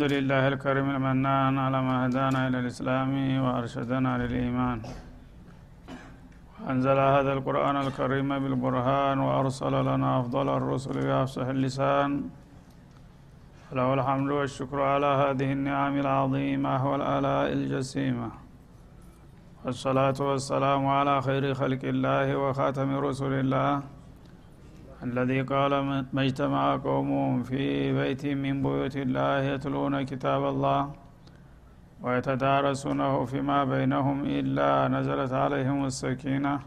الحمد لله الكريم المنان على ما هدانا إلى الإسلام وأرشدنا للإيمان. أنزل هذا القرآن الكريم بالبرهان وأرسل لنا أفضل الرسل بأفصح اللسان. له الحمد والشكر على هذه النعم العظيمة والآلاء الجسيمة. والصلاة والسلام على خير خلق الله وخاتم رسل الله. الذي قال ما اجتمع قوم في بيت من بيوت الله يتلون كتاب الله ويتدارسونه فيما بينهم إلا نزلت عليهم السكينة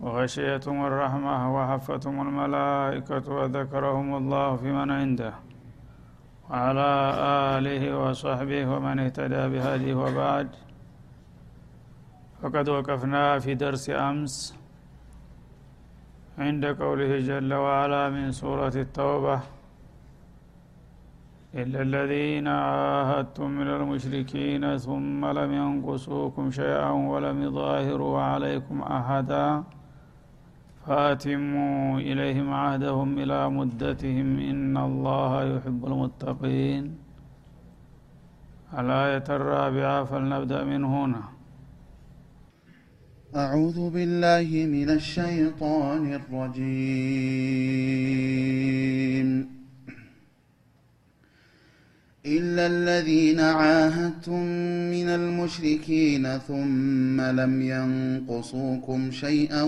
وغشيتهم الرحمة وحفتهم الملائكة وذكرهم الله في من عنده وعلى آله وصحبه ومن اهتدى بهديه وبعد. فقد وقفنا في درس أمس عند قوله جل وعلا من سورة التوبة. إلا الذين عاهدتم من المشركين ثم لم ينقصوكم شيئا ولم يظاهروا عليكم أحدا فأتموا إليهم عهدهم إلى مدتهم إن الله يحب المتقين. الآية الرابعة فلنبدأ من هنا. أعوذ بالله من الشيطان الرجيم. إلا الذين عاهدتم من المشركين ثم لم ينقصوكم شيئا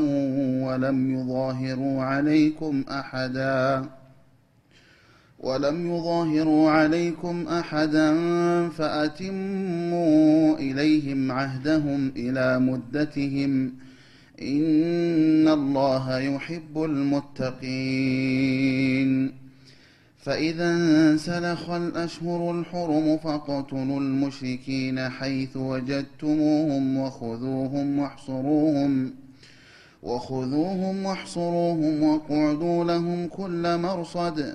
ولم يظاهروا عليكم أحدا. ولم يظاهروا عليكم أحدا فأتموا إليهم عهدهم إلى مدتهم إن الله يحب المتقين. فإذا انسلخ الأشهر الحرم فاقتلوا المشركين حيث وجدتموهم وخذوهم واحصروهم وخذوهم واحصروهم واقعدوا لهم كل مرصد.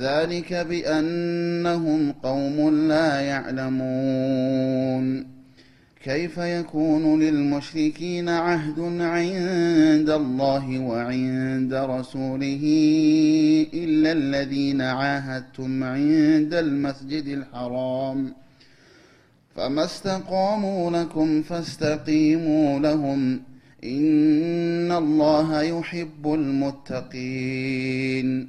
ذلك بأنهم قوم لا يعلمون. كيف يكون للمشركين عهد عند الله وعند رسوله إلا الذين عاهدتم عند المسجد الحرام؟ فما استقاموا لكم فاستقيموا لهم. إن الله يحب المتقين.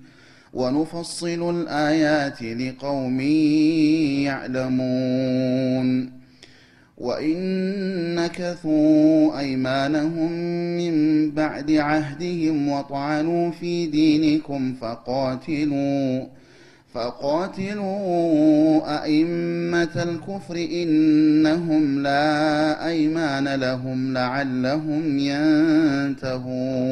ونفصل الآيات لقوم يعلمون. وإن نكثوا أيمانهم من بعد عهدهم وطعنوا في دينكم فقاتلوا فقاتلوا أئمة الكفر إنهم لا أيمان لهم لعلهم ينتهون.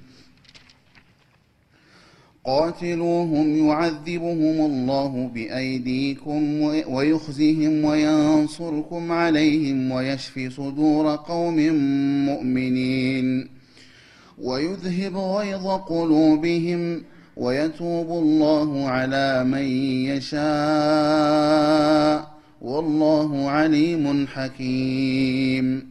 قاتلوهم يعذبهم الله بأيديكم ويخزهم وينصركم عليهم ويشف صدور قوم مؤمنين. ويذهب غيظ قلوبهم ويتوب الله على من يشاء. والله عليم حكيم.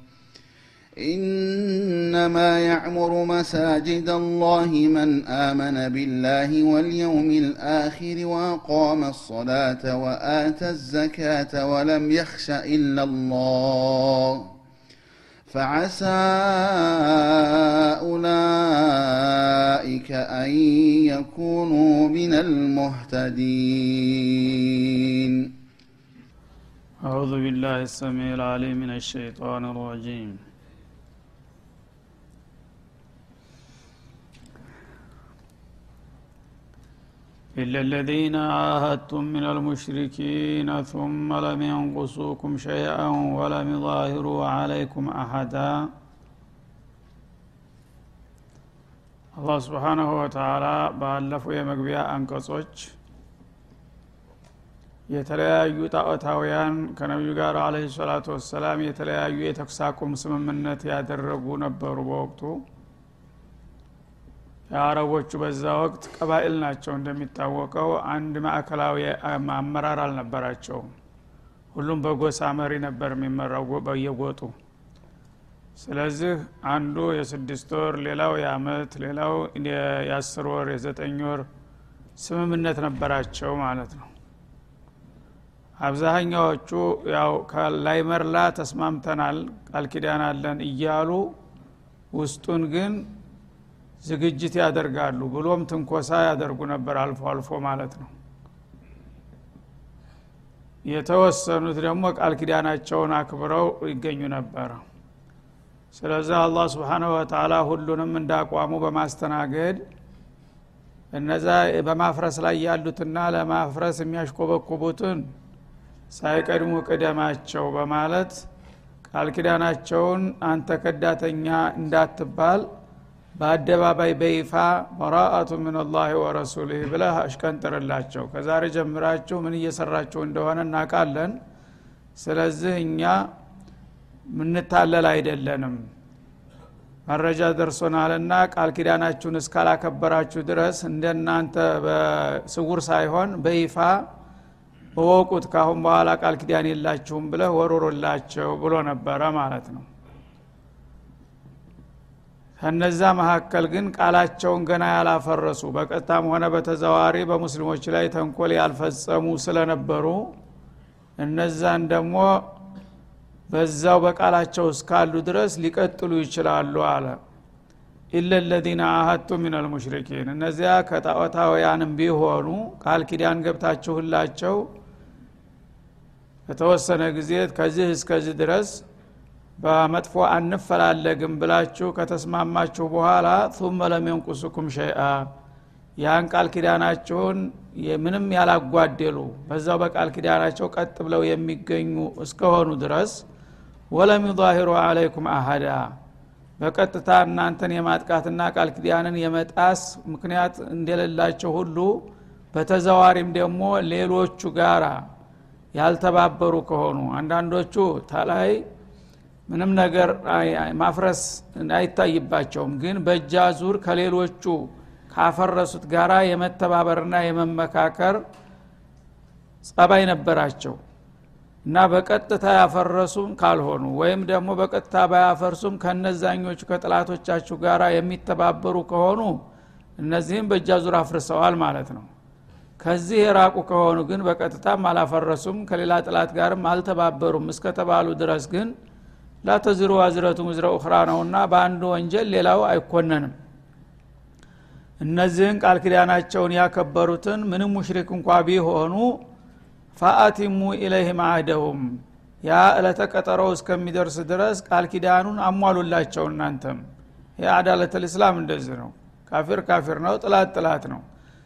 إنما يعمر مساجد الله من آمن بالله واليوم الآخر وأقام الصلاة وآتى الزكاة ولم يخش إلا الله فعسى أولئك أن يكونوا من المهتدين. أعوذ بالله السميع العليم من الشيطان الرجيم. إلا الذين عاهدتم من المشركين ثم لم ينقصوكم شيئا ولم يظاهروا عليكم أحدا አላህ ስብሓናሁ ወተላ ባለፉ የመግቢያ አንቀጾች የተለያዩ ጣዖታውያን ከነቢዩ ጋር አለህ ሰላቱ ወሰላም የተለያዩ የተኩስ አቁም ስምምነት ያደረጉ ነበሩ በወቅቱ የአረቦቹ በዛ ወቅት ቀባኤል ናቸው እንደሚታወቀው። አንድ ማዕከላዊ አመራር አልነበራቸውም። ሁሉም በጎሳ መሪ ነበር የሚመራው በየጎጡ። ስለዚህ አንዱ የስድስት ወር ሌላው የአመት ሌላው የአስር ወር የዘጠኝ ወር ስምምነት ነበራቸው ማለት ነው። አብዛኛዎቹ ያው ከላይ መርላ ተስማምተናል ቃል ኪዳን አለን እያሉ ውስጡን ግን ዝግጅት ያደርጋሉ ብሎም ትንኮሳ ያደርጉ ነበር አልፎ አልፎ ማለት ነው። የተወሰኑት ደግሞ ቃል ኪዳናቸውን አክብረው ይገኙ ነበረ ስለዚህ አላህ ስብሓናሁ ወተላ ሁሉንም እንዳቋሙ በማስተናገድ እነዛ በማፍረስ ላይ ያሉትና ለማፍረስ የሚያሽኮበኩቡትን ሳይቀድሙ ቅደማቸው በማለት ቃል ኪዳናቸውን አንተ ከዳተኛ እንዳትባል በአደባባይ በይፋ በራአቱ ምን ላህ ወረሱልህ ብለህ አሽቀንጥርላቸው። ከዛሬ ጀምራችሁ ምን እየሰራችሁ እንደሆነ እናቃለን ስለዚህ እኛ ምንታለል አይደለንም። መረጃ ደርሶናልና ቃል ኪዳናችሁን እስካላከበራችሁ ድረስ እንደናንተ በስውር ሳይሆን በይፋ በወቁት ካሁን በኋላ ቃል ኪዳን የላችሁም ብለህ ወሮሮላቸው ብሎ ነበረ ማለት ነው ከነዛ መካከል ግን ቃላቸውን ገና ያላፈረሱ በቀጥታም ሆነ በተዘዋሪ በሙስሊሞች ላይ ተንኮል ያልፈጸሙ ስለነበሩ እነዛን ደግሞ በዛው በቃላቸው እስካሉ ድረስ ሊቀጥሉ ይችላሉ አለ። ኢለ ለዚነ አሀቱ ምን አልሙሽሪኪን እነዚያ ከጣዖታውያንም ቢሆኑ ቃል ኪዳን ገብታችሁላቸው ከተወሰነ ጊዜ ከዚህ እስከዚህ ድረስ በመጥፎ አንፈላለግም ብላችሁ ከተስማማችሁ በኋላ ቱመ ለሚንቁስኩም ሸይአ። ያን ቃል ኪዳናቸውን ምንም ያላጓደሉ በዛው በቃል ኪዳናቸው ቀጥ ብለው የሚገኙ እስከሆኑ ድረስ ወለም ዩዛሂሩ አለይኩም አሀዳ በቀጥታ እናንተን የማጥቃትና ቃል ኪዳንን የመጣስ ምክንያት እንደሌላቸው ሁሉ በተዘዋሪም ደግሞ ሌሎቹ ጋራ ያልተባበሩ ከሆኑ አንዳንዶቹ ተላይ ምንም ነገር ማፍረስ አይታይባቸውም። ግን በእጃ ዙር ከሌሎቹ ካፈረሱት ጋራ የመተባበርና የመመካከር ጸባይ ነበራቸው እና በቀጥታ ያፈረሱም ካልሆኑ ወይም ደግሞ በቀጥታ ባያፈርሱም ከነዛኞቹ ከጥላቶቻችሁ ጋር የሚተባበሩ ከሆኑ እነዚህም በእጃ ዙር አፍርሰዋል ማለት ነው። ከዚህ የራቁ ከሆኑ ግን በቀጥታም አላፈረሱም ከሌላ ጥላት ጋርም አልተባበሩም። እስከተባሉ ድረስ ግን ላተዝሩ ዋዝረቱ ምዝረ ኡኽራ ነውና በአንድ ወንጀል ሌላው አይኮነንም እነዚህን ቃል ኪዳናቸውን ያከበሩትን ምንም ሙሽሪክ እንኳ ቢሆኑ ፈአቲሙ ኢለይህም አህደሁም ያ እለተ ቀጠሮው እስከሚደርስ ድረስ ቃል ኪዳኑን አሟሉላቸው እናንተም ይህ አዳለት ልእስላም እንደዚህ ነው ካፊር ካፊር ነው ጥላት ጥላት ነው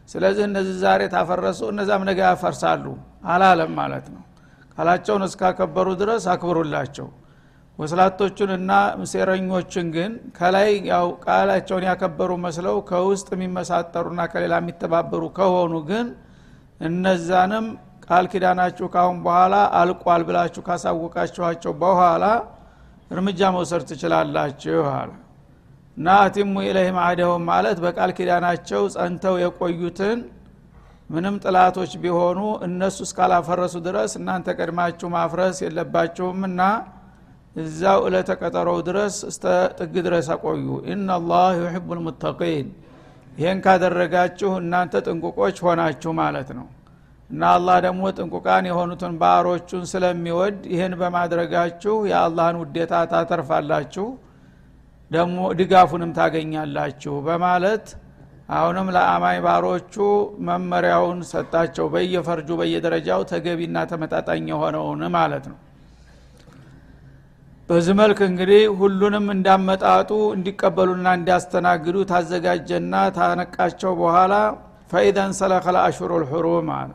ስለዚህ እነዚህ ዛሬ ታፈረሱ እነዛም ነገ ያፈርሳሉ። አላለም ማለት ነው። ቃላቸውን እስካከበሩ ድረስ አክብሩላቸው ወስላቶቹን እና ሴረኞችን ግን ከላይ ያው ቃላቸውን ያከበሩ መስለው ከውስጥ የሚመሳጠሩና ከሌላ የሚተባበሩ ከሆኑ ግን እነዛንም ቃል ኪዳናችሁ ካሁን በኋላ አልቋል ብላችሁ ካሳወቃችኋቸው በኋላ እርምጃ መውሰድ ትችላላችሁ አለ። እና አቲሙ ኢለህም አህደሁም ማለት በቃል ኪዳናቸው ጸንተው የቆዩትን ምንም ጥላቶች ቢሆኑ እነሱ እስካላፈረሱ ድረስ እናንተ ቀድማችሁ ማፍረስ የለባችሁም እና እዛው እለተ ቀጠሮው ድረስ እስተ ጥግ ድረስ አቆዩ። ኢናላህ ዩሕቡ ልሙተቂን ይህን ካደረጋችሁ እናንተ ጥንቁቆች ሆናችሁ ማለት ነው። እና አላህ ደግሞ ጥንቁቃን የሆኑትን ባሮቹን ስለሚወድ ይህን በማድረጋችሁ የአላህን ውዴታ ታተርፋላችሁ ደግሞ ድጋፉንም ታገኛላችሁ በማለት አሁንም ለአማኝ ባሮቹ መመሪያውን ሰጣቸው። በየፈርጁ በየደረጃው ተገቢና ተመጣጣኝ የሆነውን ማለት ነው በዚህ መልክ እንግዲህ ሁሉንም እንዳመጣጡ እንዲቀበሉና እንዲያስተናግዱ ታዘጋጀና ታነቃቸው በኋላ ፈኢዘን ሰለከ ለአሽሩ ልሑሩም አለ።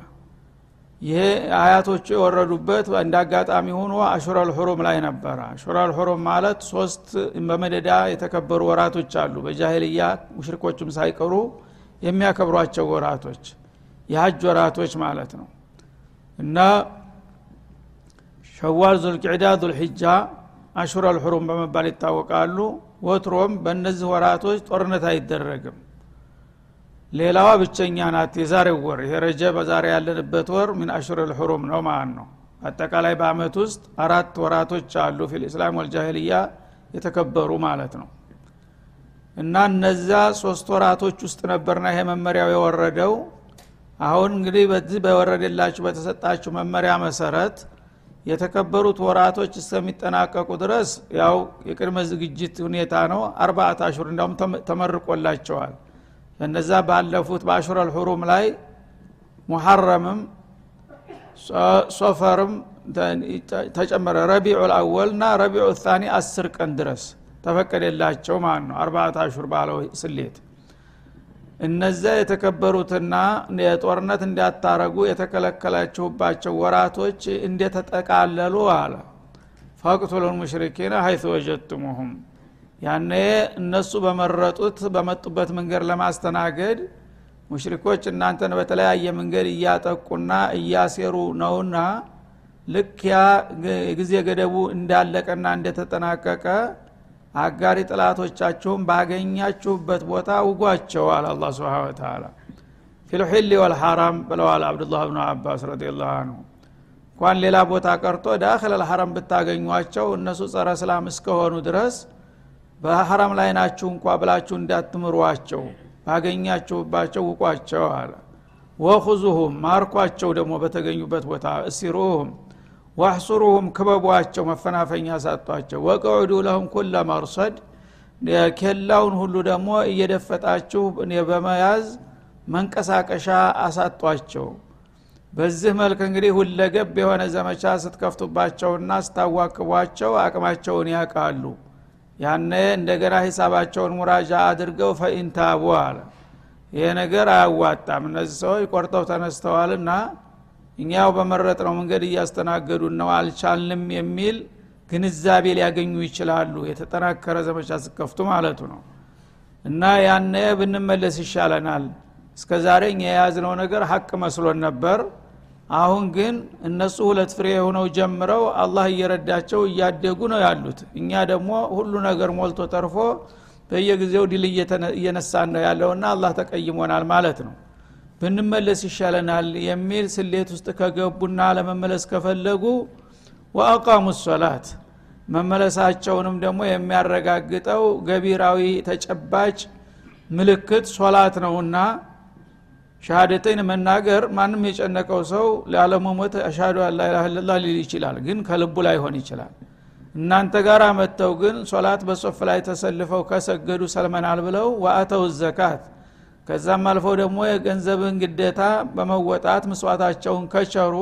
ይሄ አያቶቹ የወረዱበት እንደ አጋጣሚ ሆኖ አሹረል ሑሩም ላይ ነበረ። አሹረል ሑሩም ማለት ሶስት በመደዳ የተከበሩ ወራቶች አሉ። በጃሂልያ ሙሽሪኮቹም ሳይቀሩ የሚያከብሯቸው ወራቶች የሀጅ ወራቶች ማለት ነው። እና ሸዋል ዙልቅዕዳ ዙልሒጃ አሹረል ሑሩም በመባል ይታወቃሉ። ወትሮም በእነዚህ ወራቶች ጦርነት አይደረግም። ሌላዋ ብቸኛ ናት የዛሬው ወር። ይሄ ረጀብ በዛሬ ያለንበት ወር ምን አሽር ልሑሩም ነው ማለት ነው። አጠቃላይ በአመት ውስጥ አራት ወራቶች አሉ ፊልእስላም ወልጃሂልያ የተከበሩ ማለት ነው። እና እነዛ ሶስት ወራቶች ውስጥ ነበርና ይሄ መመሪያው የወረደው። አሁን እንግዲህ በዚህ በወረደላችሁ በተሰጣችሁ መመሪያ መሰረት የተከበሩት ወራቶች እስከሚጠናቀቁ ድረስ ያው የቅድመ ዝግጅት ሁኔታ ነው። አርባአት አሹር እንዲሁም ተመርቆላቸዋል። በነዛ ባለፉት በአሹረል ሑሩም ላይ ሙሐረምም ሶፈርም ተጨመረ። ረቢዑ ልአወል እና ረቢዑ ታኒ አስር ቀን ድረስ ተፈቀደላቸው ማለት ነው። አርባአት አሹር ባለው ስሌት እነዚያ የተከበሩትና የጦርነት እንዳታረጉ የተከለከላችሁባቸው ወራቶች እንደተጠቃለሉ አለ። ፈቅቱሉን ሙሽሪኪነ ሀይቱ ወጀትሙሁም ያነ እነሱ በመረጡት በመጡበት መንገድ ለማስተናገድ ሙሽሪኮች እናንተን በተለያየ መንገድ እያጠቁና እያሴሩ ነውና ልክ ያ ጊዜ ገደቡ እንዳለቀና እንደተጠናቀቀ አጋሪ ጥላቶቻችሁም ባገኛችሁበት ቦታ ውጓቸዋል አላ ስብን ተላ ፊልሒል ወልሐራም ብለዋል አብዱላህ ብኑ አባስ ረዲ ላሁ አንሁ። እንኳን ሌላ ቦታ ቀርቶ ዳክል አልሐረም ብታገኟቸው እነሱ ጸረ እስላም እስከሆኑ ድረስ በሐራም ላይ ናችሁ እንኳ ብላችሁ እንዳትምሯቸው ባገኛችሁባቸው ውቋቸው አለ። ወኹዙሁም ማርኳቸው ደግሞ በተገኙበት ቦታ እስሩሁም ዋሕሱሩሁም ክበቧቸው መፈናፈኛ ሳጧቸው ወቅዑዱ ለሁም ኩለ መርሰድ ኬላውን ሁሉ ደግሞ እየደፈጣችሁ በመያዝ መንቀሳቀሻ አሳጧቸው። በዚህ መልክ እንግዲህ ሁለገብ የሆነ ዘመቻ ስትከፍቱባቸውና ስታዋክቧቸው አቅማቸውን ያውቃሉ። ያነ እንደገና ሂሳባቸውን ሙራጃ አድርገው ፈኢንታቡ አለ። ይሄ ነገር አያዋጣም። እነዚህ ሰዎች ቆርጠው ተነስተዋልና እኛው በመረጥ ነው መንገድ እያስተናገዱን ነው አልቻልንም የሚል ግንዛቤ ሊያገኙ ይችላሉ። የተጠናከረ ዘመቻ ስከፍቱ ማለቱ ነው። እና ያነ ብንመለስ ይሻለናል። እስከ ዛሬ እኛ የያዝነው ነገር ሀቅ መስሎን ነበር። አሁን ግን እነሱ ሁለት ፍሬ የሆነው ጀምረው አላህ እየረዳቸው እያደጉ ነው ያሉት። እኛ ደግሞ ሁሉ ነገር ሞልቶ ተርፎ በየጊዜው ድል እየነሳን ነው ያለውና አላህ ተቀይሞናል ማለት ነው ብንመለስ ይሻለናል የሚል ስሌት ውስጥ ከገቡና ለመመለስ ከፈለጉ ወአቃሙ ሶላት መመለሳቸውንም ደግሞ የሚያረጋግጠው ገቢራዊ ተጨባጭ ምልክት ሶላት ነውና ሻሃደተይን መናገር ማንም የጨነቀው ሰው ላለመሞት አሻዱ አላ ላ ሊል ይችላል ግን ከልቡ ላይሆን ይችላል። እናንተ ጋር መጥተው ግን ሶላት በሶፍ ላይ ተሰልፈው ከሰገዱ ሰልመናል ብለው ወአተው ዘካት ከዛም አልፈው ደግሞ የገንዘብን ግዴታ በመወጣት ምስዋታቸውን ከቸሩ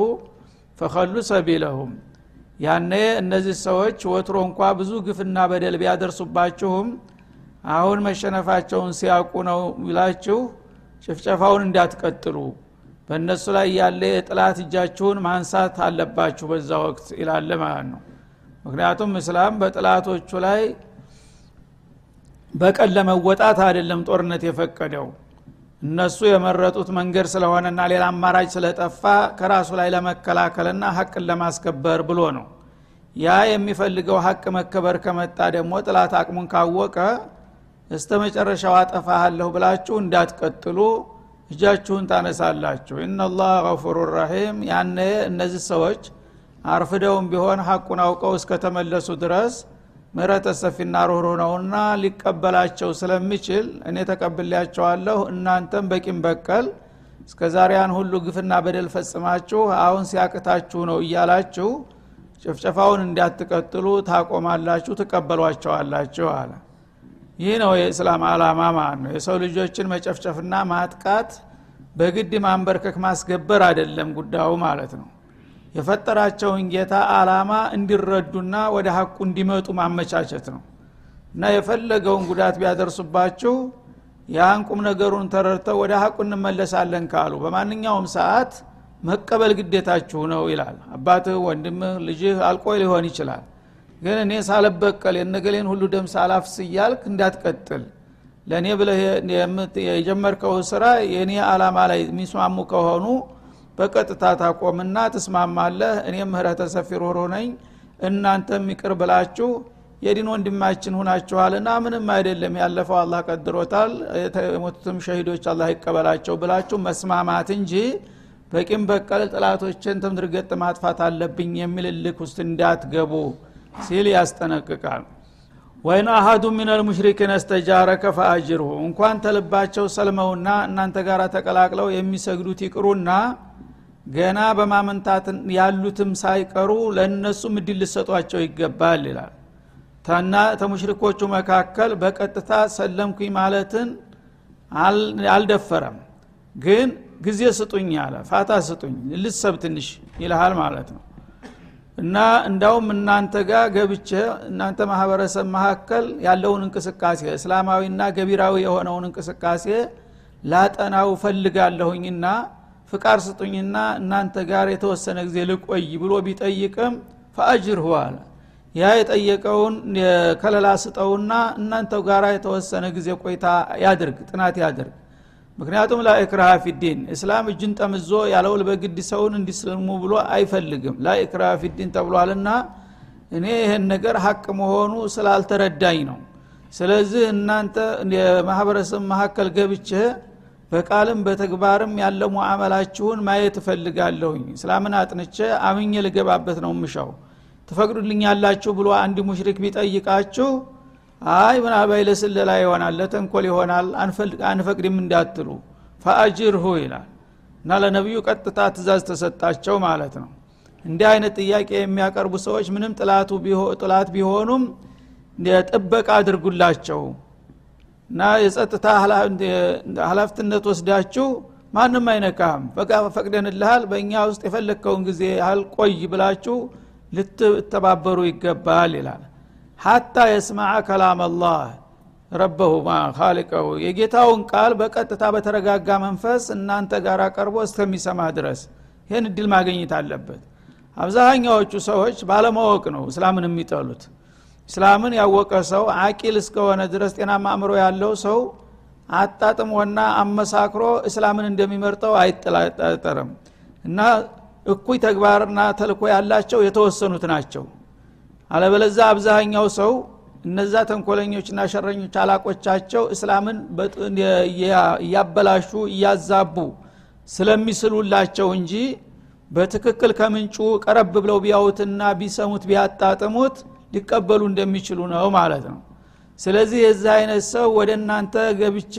ፈኸሉ ሰቢለሁም። ያኔ እነዚህ ሰዎች ወትሮ እንኳ ብዙ ግፍና በደል ቢያደርሱባችሁም አሁን መሸነፋቸውን ሲያውቁ ነው ብላችሁ ጭፍጨፋውን እንዳትቀጥሉ። በእነሱ ላይ ያለ የጥላት እጃችሁን ማንሳት አለባችሁ በዛ ወቅት ይላለ ማለት ነው። ምክንያቱም እስላም በጥላቶቹ ላይ በቀን ለመወጣት አይደለም ጦርነት የፈቀደው እነሱ የመረጡት መንገድ ስለሆነና ሌላ አማራጭ ስለጠፋ ከራሱ ላይ ለመከላከልና ሀቅን ለማስከበር ብሎ ነው። ያ የሚፈልገው ሀቅ መከበር ከመጣ ደግሞ ጥላት አቅሙን ካወቀ እስተ መጨረሻው አጠፋሃለሁ ብላችሁ እንዳትቀጥሉ እጃችሁን ታነሳላችሁ። ኢናላህ ገፉሩ ረሒም ያነ እነዚህ ሰዎች አርፍደውም ቢሆን ሀቁን አውቀው እስከተመለሱ ድረስ ምህረተ ሰፊና ሩህሩህ ነውና ሊቀበላቸው ስለሚችል እኔ ተቀብሌያቸዋለሁ እናንተም በቂም በቀል እስከ ዛሬያን ሁሉ ግፍና በደል ፈጽማችሁ አሁን ሲያቅታችሁ ነው እያላችሁ ጭፍጨፋውን እንዳትቀጥሉ ታቆማላችሁ ትቀበሏቸዋላችሁ አለ። ይህ ነው የእስላም አላማ ማለት ነው። የሰው ልጆችን መጨፍጨፍና ማጥቃት በግድ ማንበርከክ ማስገበር አይደለም ጉዳዩ ማለት ነው የፈጠራቸውን ጌታ አላማ እንዲረዱና ወደ ሀቁ እንዲመጡ ማመቻቸት ነው። እና የፈለገውን ጉዳት ቢያደርሱባችሁ ያን ቁም ነገሩን ተረድተው ወደ ሀቁ እንመለሳለን ካሉ በማንኛውም ሰዓት መቀበል ግዴታችሁ ነው ይላል። አባትህ ወንድምህ ልጅህ አልቆ ሊሆን ይችላል። ግን እኔ ሳልበቀል የነገሌን ሁሉ ደም ሳላፍስ እያልክ እንዳትቀጥል ለእኔ ብለህ የጀመርከው ስራ የእኔ አላማ ላይ የሚስማሙ ከሆኑ በቀጥታ ታቆምና ትስማማለህ። እኔም ምህረተ ሰፊ ሮሮ ነኝ እናንተም ይቅር ብላችሁ የዲን ወንድማችን ሁናችኋልና ምንም አይደለም። ያለፈው አላህ ቀድሮታል። የሞቱትም ሸሂዶች አላህ ይቀበላቸው ብላችሁ መስማማት እንጂ በቂም በቀል ጥላቶችን ተምድር ገጥ ማጥፋት አለብኝ የሚል ልክ ውስጥ እንዳትገቡ ሲል ያስጠነቅቃል ወይን አሀዱ ምን ልሙሽሪኪን እስተጃረከ ፈአጅርሁ እንኳን ተልባቸው ሰልመውና እናንተ ጋር ተቀላቅለው የሚሰግዱት ይቅሩና ገና በማመንታት ያሉትም ሳይቀሩ ለእነሱም እድል ልሰጧቸው ይገባል ይላል። ተና ተሙሽሪኮቹ መካከል በቀጥታ ሰለምኩኝ ማለትን አልደፈረም። ግን ጊዜ ስጡኝ አለ ፋታ ስጡኝ ልሰብ ትንሽ ይልሃል ማለት ነው እና እንዳውም እናንተ ጋር ገብቼ እናንተ ማህበረሰብ መካከል ያለውን እንቅስቃሴ እስላማዊና ገቢራዊ የሆነውን እንቅስቃሴ ላጠናው ፈልጋለሁኝና ፍቃድ ስጡኝና እናንተ ጋር የተወሰነ ጊዜ ልቆይ ብሎ ቢጠይቅም ፈአጅርሁ አለ። ያ የጠየቀውን ከለላ ስጠውና እናንተው ጋር የተወሰነ ጊዜ ቆይታ ያድርግ ጥናት ያድርግ ምክንያቱም ላኢክራሃ ፊዲን እስላም እጅን ጠምዞ ያለውል በግድ ሰውን እንዲስልሙ ብሎ አይፈልግም። ላኢክራሃ ፊዲን ተብሏልና እኔ ይህን ነገር ሀቅ መሆኑ ስላልተረዳኝ ነው። ስለዚህ እናንተ የማህበረሰብ መካከል ገብቼ በቃልም በተግባርም ያለ ሙዓመላችሁን ማየት እፈልጋለሁኝ። እስላምን አጥንቼ አምኜ ልገባበት ነው ምሻው። ትፈቅዱልኛላችሁ ብሎ አንድ ሙሽሪክ ቢጠይቃችሁ አይ ምናልባት ለስለላ ይሆናል ለተንኮል ይሆናል አንፈቅድም እንዳትሉ ፈአጅርሁ ይላል። እና ለነቢዩ ቀጥታ ትእዛዝ ተሰጣቸው ማለት ነው። እንዲህ አይነት ጥያቄ የሚያቀርቡ ሰዎች ምንም ጥላት ቢሆኑም ጥበቃ አድርጉላቸው። እና የጸጥታ ሀላፍትነት ወስዳችሁ ማንም አይነካም። ፈቅደንልሃል በእኛ ውስጥ የፈለግከውን ጊዜ ያህል ቆይ ብላችሁ ልትተባበሩ ይገባል ይላል ሀታ የስማዐ ከላም አላህ ረበሁ ካሊቀሁ የጌታውን ቃል በቀጥታ በተረጋጋ መንፈስ እናንተ ጋር ቀርቦ እስከሚሰማ ድረስ ይህን እድል ማግኘት አለበት። አብዛኛዎቹ ሰዎች ባለማወቅ ነው እስላምን የሚጠሉት። እስላምን ያወቀ ሰው አቂል እስከሆነ ድረስ ጤናማ አእምሮ ያለው ሰው አጣጥሞና አመሳክሮ እስላምን እንደሚመርጠው አይጠራጠርም እና እኩይ ተግባርና ተልኮ ያላቸው የተወሰኑት ናቸው አለበለዛ አብዛኛው ሰው እነዛ ተንኮለኞችና ሸረኞች አላቆቻቸው እስላምን እያበላሹ እያዛቡ ስለሚስሉላቸው እንጂ በትክክል ከምንጩ ቀረብ ብለው ቢያውትና ቢሰሙት ቢያጣጥሙት ሊቀበሉ እንደሚችሉ ነው ማለት ነው። ስለዚህ የዚህ አይነት ሰው ወደ እናንተ ገብቼ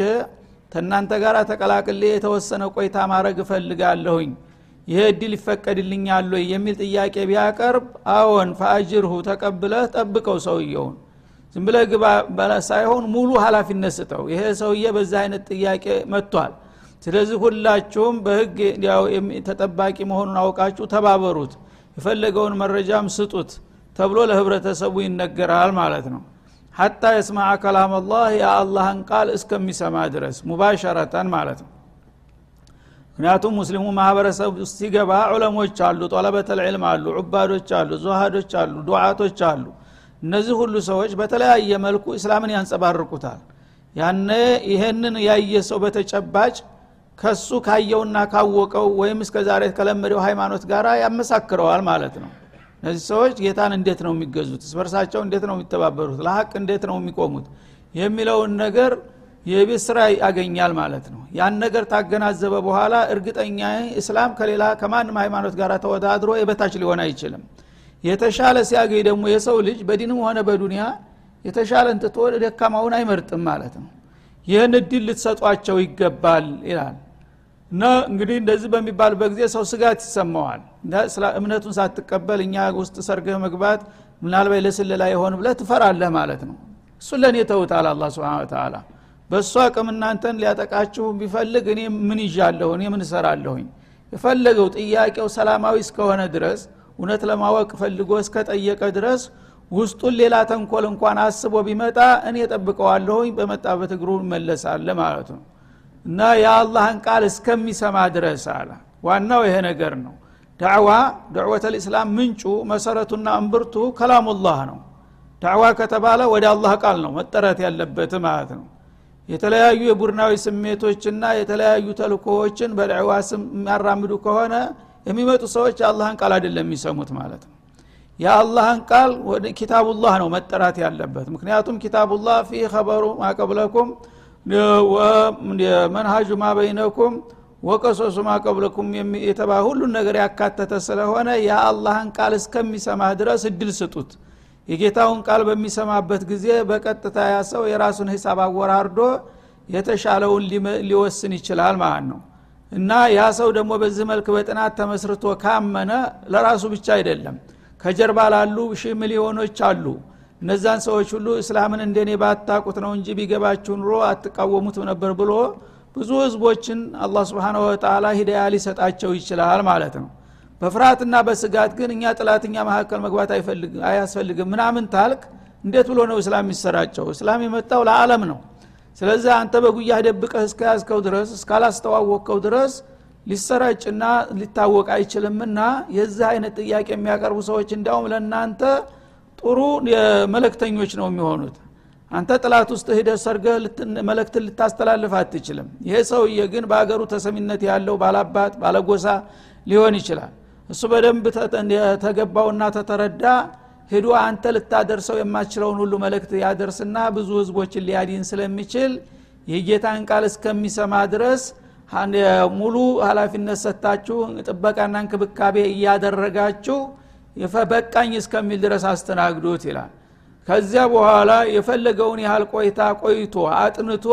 ተናንተ ጋር ተቀላቅሌ የተወሰነ ቆይታ ማድረግ እፈልጋለሁኝ ይሄ እድል ይፈቀድልኛል ወይ የሚል ጥያቄ ቢያቀርብ አዎን ፈአጅርሁ ተቀብለህ ጠብቀው ሰውየውን። ዝም ብለህ ግባ ሳይሆን ሙሉ ሀላፊነት ስጠው። ይሄ ሰውዬ በዛ አይነት ጥያቄ መጥቷል። ስለዚህ ሁላችሁም በህግ ተጠባቂ መሆኑን አውቃችሁ ተባበሩት። የፈለገውን መረጃም ስጡት ተብሎ ለህብረተሰቡ ይነገራል ማለት ነው። ሐታ የስማዐ ከላም አላህ የአላህን ቃል እስከሚሰማ ድረስ ሙባሸረተን ማለት ነው ምክንያቱም ሙስሊሙ ማህበረሰብ ሲገባ ዑለሞች አሉ ጦለበተል ዕልም አሉ ዑባዶች አሉ ዙሃዶች አሉ ዱዓቶች አሉ። እነዚህ ሁሉ ሰዎች በተለያየ መልኩ እስላምን ያንጸባርቁታል። ያነ ይሄንን ያየ ሰው በተጨባጭ ከሱ ካየውና ካወቀው ወይም እስከ ዛሬ ከለመደው ሃይማኖት ጋር ያመሳክረዋል ማለት ነው። እነዚህ ሰዎች ጌታን እንዴት ነው የሚገዙት? ስበርሳቸው እንዴት ነው የሚተባበሩት? ለሀቅ እንዴት ነው የሚቆሙት? የሚለውን ነገር የቤት ስራ ያገኛል ማለት ነው። ያን ነገር ታገናዘበ በኋላ እርግጠኛ እስላም ከሌላ ከማንም ሃይማኖት ጋር ተወዳድሮ የበታች ሊሆን አይችልም። የተሻለ ሲያገኝ ደግሞ የሰው ልጅ በዲንም ሆነ በዱንያ የተሻለ እንትቶ ደካማውን አይመርጥም ማለት ነው። ይህን እድል ልትሰጧቸው ይገባል ይላል። እና እንግዲህ እንደዚህ በሚባልበት ጊዜ ሰው ስጋት ይሰማዋል። እምነቱን ሳትቀበል እኛ ውስጥ ሰርገህ መግባት ምናልባት ለስለላ የሆን ብለህ ትፈራለህ ማለት ነው። እሱ ለእኔ ተውታል አላ ስብን ተላ በእሱ አቅም እናንተን ሊያጠቃችሁ ቢፈልግ እኔ ምን ይዣለሁ? እኔ ምን እሰራለሁኝ? የፈለገው ጥያቄው ሰላማዊ እስከሆነ ድረስ እውነት ለማወቅ ፈልጎ እስከጠየቀ ድረስ ውስጡን ሌላ ተንኮል እንኳን አስቦ ቢመጣ እኔ ጠብቀዋለሁኝ በመጣበት እግሩ መለሳለ ማለት ነው። እና የአላህን ቃል እስከሚሰማ ድረስ አለ። ዋናው ይሄ ነገር ነው። ዳዕዋ ዳዕወት ልእስላም ምንጩ መሰረቱና እምብርቱ ከላሙላህ ነው። ዳዕዋ ከተባለ ወደ አላህ ቃል ነው መጠረት ያለበት ማለት ነው የተለያዩ የቡድናዊ ስሜቶችና የተለያዩ ተልኮዎችን በዳዕዋ ስም የሚያራምዱ ከሆነ የሚመጡ ሰዎች የአላህን ቃል አይደለም የሚሰሙት ማለት ነው። የአላህን ቃል ኪታቡላህ ነው መጠራት ያለበት። ምክንያቱም ኪታቡላህ ፊ ኸበሩ ማቀብለኩም መንሃጁ ማበይነኩም ወቀሶሱ ማቀብለኩም የተባ ሁሉን ነገር ያካተተ ስለሆነ የአላህን ቃል እስከሚሰማ ድረስ እድል ስጡት የጌታውን ቃል በሚሰማበት ጊዜ በቀጥታ ያ ሰው የራሱን ሂሳብ አወራርዶ የተሻለውን ሊወስን ይችላል ማለት ነው። እና ያ ሰው ደግሞ በዚህ መልክ በጥናት ተመስርቶ ካመነ ለራሱ ብቻ አይደለም። ከጀርባ ላሉ ሺህ ሚሊዮኖች አሉ። እነዛን ሰዎች ሁሉ እስላምን እንደኔ ባታቁት ነው እንጂ ቢገባችሁ ኑሮ አትቃወሙትም ነበር ብሎ ብዙ ህዝቦችን አላህ ስብን ወተላ ሂዳያ ሊሰጣቸው ይችላል ማለት ነው በፍርሃትና በስጋት ግን እኛ ጥላትኛ መካከል መግባት አያስፈልግም ምናምን ታልክ እንዴት ብሎ ነው እስላም የሚሰራጨው? እስላም የመጣው ለዓለም ነው። ስለዚህ አንተ በጉያህ ደብቀህ እስከያዝከው ድረስ እስካላስተዋወቅከው ድረስ ሊሰራጭና ሊታወቅ አይችልምና የዚህ አይነት ጥያቄ የሚያቀርቡ ሰዎች እንዲያውም ለእናንተ ጥሩ መለክተኞች ነው የሚሆኑት። አንተ ጥላት ውስጥ ሂደ ሰርገ መለክትን ልታስተላልፍ አትችልም። ይሄ ሰውዬ ግን በአገሩ ተሰሚነት ያለው ባላባት ባለጎሳ ሊሆን ይችላል እሱ በደንብ ተገባውና ተተረዳ። ሄዶ አንተ ልታደርሰው የማችለውን ሁሉ መልእክት ያደርስና ብዙ ህዝቦችን ሊያዲን ስለሚችል የጌታን ቃል እስከሚሰማ ድረስ ሙሉ ሀላፊነት ሰጥታችሁ ጥበቃና እንክብካቤ እያደረጋችሁ በቃኝ እስከሚል ድረስ አስተናግዶት ይላል። ከዚያ በኋላ የፈለገውን ያህል ቆይታ ቆይቶ አጥንቶ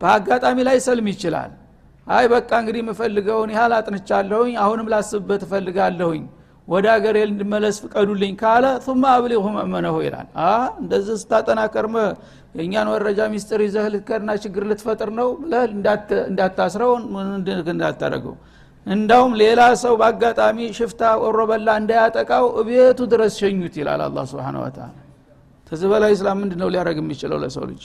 በአጋጣሚ ላይ ሰልም ይችላል አይ በቃ እንግዲህ የምፈልገውን ያህል አጥንቻለሁኝ አሁንም ላስብበት እፈልጋለሁኝ። ወደ አገሬ እንድመለስ ፍቀዱልኝ ካለ ثم አብሊሁ መእመነሁ ይላል። እንደዚህ ስታጠና ከርመ የእኛን ወረጃ ሚስጥር ይዘህ ልትከርና ችግር ልትፈጥር ነው ብለህ እንዳታስረው እንዳታደረገው እንዳውም ሌላ ሰው በአጋጣሚ ሽፍታ ወሮበላ እንዳያጠቃው እቤቱ ድረስ ሸኙት ይላል አላ ስብን ወተላ ከዚህ በላይ እስላም ምንድ ነው ሊያደረግ የሚችለው ለሰው ልጅ?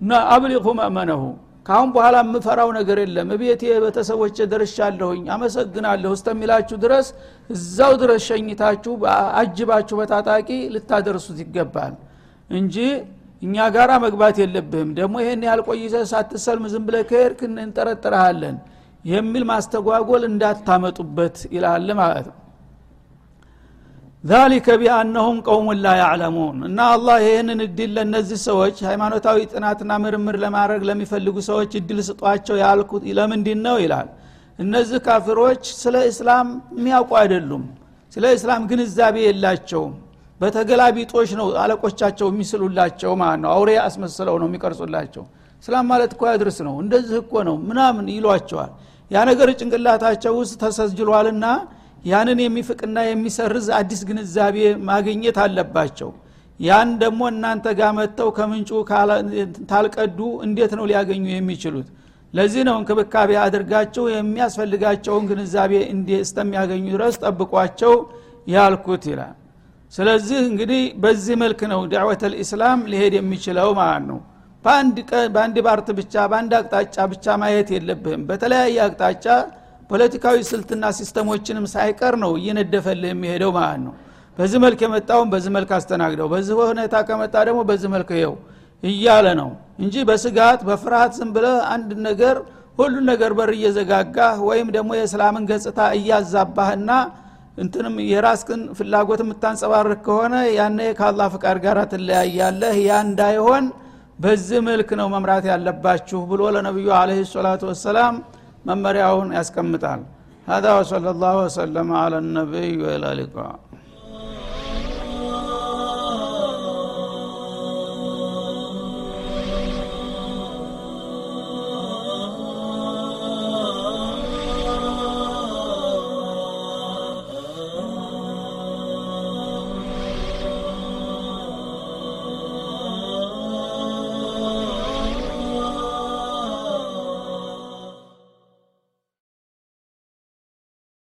እና አብሊሁ መእመነሁ ካሁን በኋላ የምፈራው ነገር የለም። እቤቴ ቤተሰቦች ደርሻለሁኝ አመሰግናለሁ እስተሚላችሁ ድረስ እዛው ድረስ ሸኝታችሁ አጅባችሁ በታጣቂ ልታደርሱት ይገባል እንጂ እኛ ጋራ መግባት የለብህም። ደግሞ ይሄን ያህል ቆይተ ሳትሰልም ዝም ብለ ከሄድክ እንጠረጥረሃለን የሚል ማስተጓጎል እንዳታመጡበት ይላል ማለት ነው ዛሊከ ቢአነሁም ቀውሙን ላ ያዕለሙን እና አላህ ይህንን እድል ለእነዚህ ሰዎች ሃይማኖታዊ ጥናትና ምርምር ለማድረግ ለሚፈልጉ ሰዎች እድል ስጧቸው ያልኩት ለምንድን ነው ይላል። እነዚህ ካፊሮች ስለ እስላም የሚያውቁ አይደሉም። ስለ እስላም ግንዛቤ የላቸውም። በተገላቢጦች ነው አለቆቻቸው የሚስሉላቸው ማለት ነው። አውሬ አስመስለው ነው የሚቀርጹላቸው። እስላም ማለት እኮ ያድርስ ነው። እንደዚህ እኮ ነው ምናምን ይሏቸዋል። ያ ነገር ጭንቅላታቸው ውስጥ ተሰጅሏልና ያንን የሚፍቅና የሚሰርዝ አዲስ ግንዛቤ ማግኘት አለባቸው። ያን ደግሞ እናንተ ጋር መጥተው ከምንጩ ታልቀዱ እንዴት ነው ሊያገኙ የሚችሉት? ለዚህ ነው እንክብካቤ አድርጋቸው የሚያስፈልጋቸውን ግንዛቤ እስከሚያገኙ ድረስ ጠብቋቸው ያልኩት ይላል። ስለዚህ እንግዲህ በዚህ መልክ ነው ዳዕወት ልእስላም ሊሄድ የሚችለው ማለት ነው። በአንድ ባርት ብቻ በአንድ አቅጣጫ ብቻ ማየት የለብህም። በተለያየ አቅጣጫ ፖለቲካዊ ስልትና ሲስተሞችንም ሳይቀር ነው እየነደፈልህ የሚሄደው ማለት ነው። በዚህ መልክ የመጣውን በዚህ መልክ አስተናግደው በዚህ ሁኔታ ከመጣ ደግሞ በዚህ መልክ ይኸው እያለ ነው እንጂ በስጋት በፍርሃት ዝም ብለ አንድ ነገር ሁሉን ነገር በር እየዘጋጋህ ወይም ደግሞ የእስላምን ገጽታ እያዛባህና እንትንም የራስክን ፍላጎት የምታንጸባርቅ ከሆነ ያነ ከአላህ ፍቃድ ጋር ትለያያለህ። ያ እንዳይሆን በዚህ መልክ ነው መምራት ያለባችሁ ብሎ ለነቢዩ አለህ ሰላቱ ወሰላም መመሪያውን ያስቀምጣል هذا وصلى الله وسلم على النبي وإلى اللقاء